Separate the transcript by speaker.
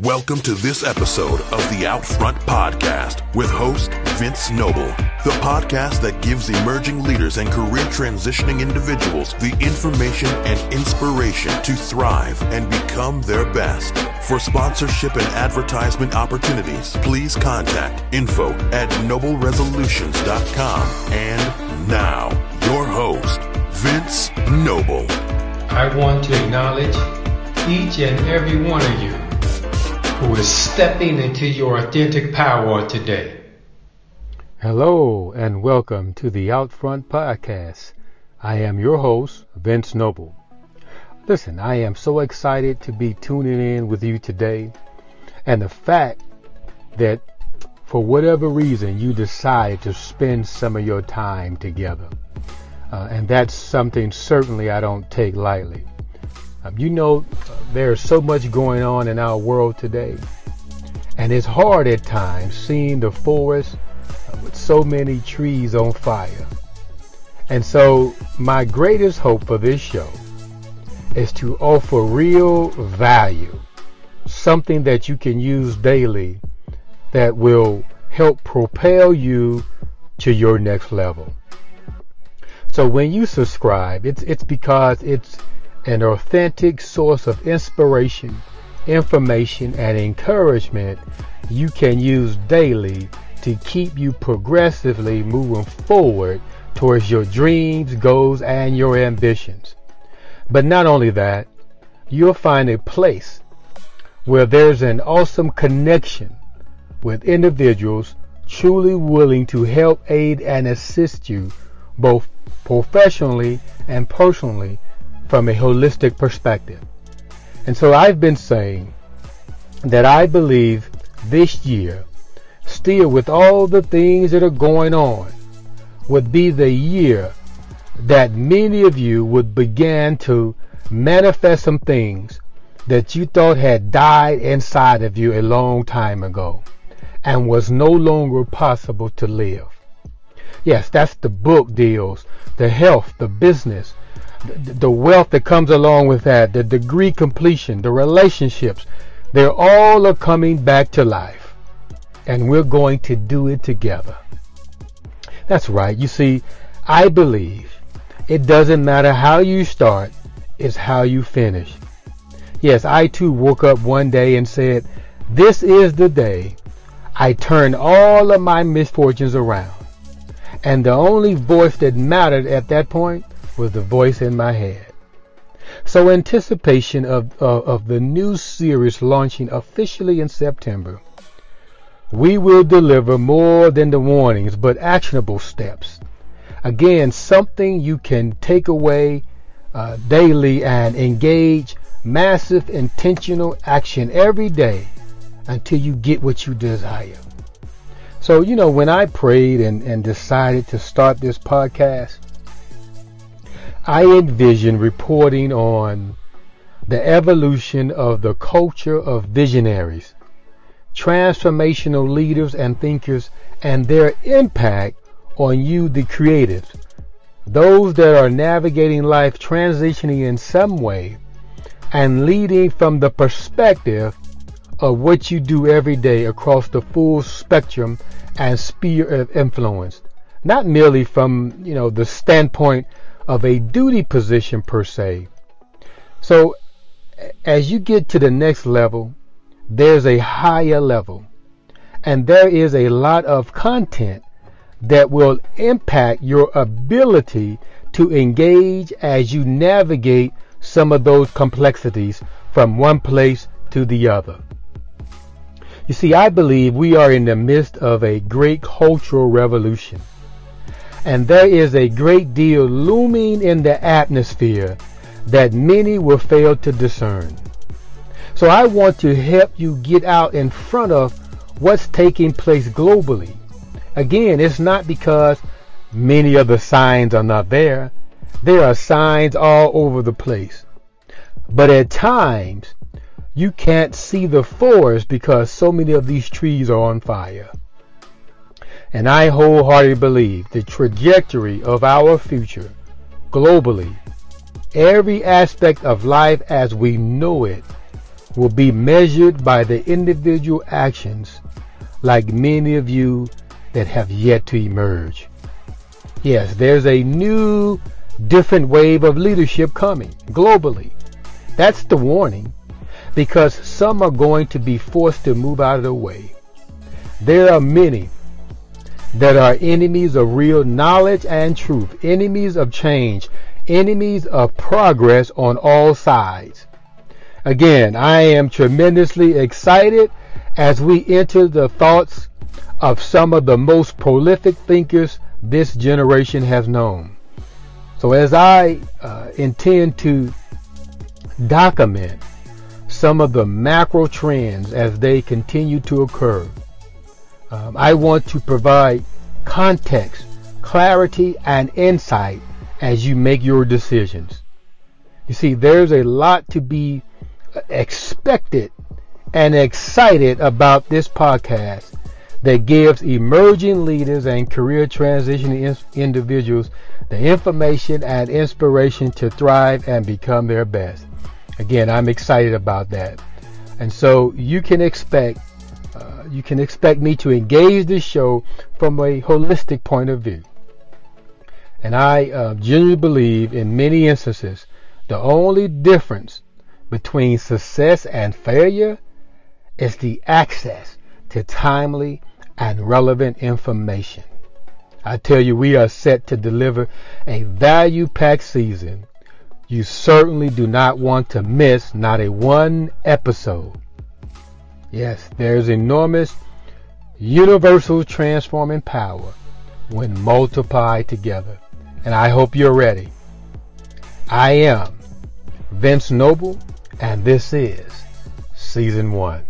Speaker 1: Welcome to this episode of the Outfront Podcast with host Vince Noble, the podcast that gives emerging leaders and career transitioning individuals the information and inspiration to thrive and become their best. For sponsorship and advertisement opportunities, please contact info at nobleresolutions.com. And now, your host, Vince Noble.
Speaker 2: I want to acknowledge each and every one of you who is stepping into your authentic power today.
Speaker 3: Hello and welcome to the Outfront Podcast. I am your host, Vince Noble. Listen, I am so excited to be tuning in with you today. And the fact that for whatever reason you decided to spend some of your time together. Uh, and that's something certainly I don't take lightly. Um, you know, there's so much going on in our world today, and it's hard at times seeing the forest with so many trees on fire. And so, my greatest hope for this show is to offer real value, something that you can use daily that will help propel you to your next level. So when you subscribe, it's it's because it's an authentic source of inspiration, information, and encouragement you can use daily to keep you progressively moving forward towards your dreams, goals, and your ambitions. But not only that, you'll find a place where there's an awesome connection with individuals truly willing to help aid and assist you both professionally and personally from a holistic perspective. And so I've been saying that I believe this year, still with all the things that are going on, would be the year that many of you would begin to manifest some things that you thought had died inside of you a long time ago and was no longer possible to live. Yes, that's the book deals, the health, the business, the wealth that comes along with that, the degree completion, the relationships, they're all are coming back to life. And we're going to do it together. That's right. You see, I believe it doesn't matter how you start, it's how you finish. Yes, I too woke up one day and said, This is the day I turn all of my misfortunes around. And the only voice that mattered at that point was the voice in my head. So anticipation of, of, of the new series launching officially in September, we will deliver more than the warnings, but actionable steps. Again, something you can take away uh, daily and engage massive intentional action every day until you get what you desire. So, you know, when I prayed and, and decided to start this podcast, I envision reporting on the evolution of the culture of visionaries, transformational leaders and thinkers, and their impact on you, the creatives, those that are navigating life, transitioning in some way, and leading from the perspective of what you do every day across the full spectrum and sphere of influence. Not merely from, you know, the standpoint of a duty position per se. So as you get to the next level, there's a higher level. And there is a lot of content that will impact your ability to engage as you navigate some of those complexities from one place to the other. You see, I believe we are in the midst of a great cultural revolution and there is a great deal looming in the atmosphere that many will fail to discern. So I want to help you get out in front of what's taking place globally. Again, it's not because many of the signs are not there. There are signs all over the place. But at times, you can't see the forest because so many of these trees are on fire. And I wholeheartedly believe the trajectory of our future globally, every aspect of life as we know it, will be measured by the individual actions like many of you that have yet to emerge. Yes, there's a new, different wave of leadership coming globally. That's the warning because some are going to be forced to move out of the way. There are many that are enemies of real knowledge and truth, enemies of change, enemies of progress on all sides. Again, I am tremendously excited as we enter the thoughts of some of the most prolific thinkers this generation has known. So as I uh, intend to document some of the macro trends as they continue to occur, um, I want to provide context, clarity, and insight as you make your decisions. You see, there's a lot to be expected and excited about this podcast that gives emerging leaders and career transitioning individuals the information and inspiration to thrive and become their best. Again, I'm excited about that. And so you can expect you can expect me to engage this show from a holistic point of view. And I uh, genuinely believe in many instances the only difference between success and failure is the access to timely and relevant information. I tell you, we are set to deliver a value packed season. You certainly do not want to miss not a one episode. Yes, there's enormous universal transforming power when multiplied together. And I hope you're ready. I am Vince Noble, and this is Season 1.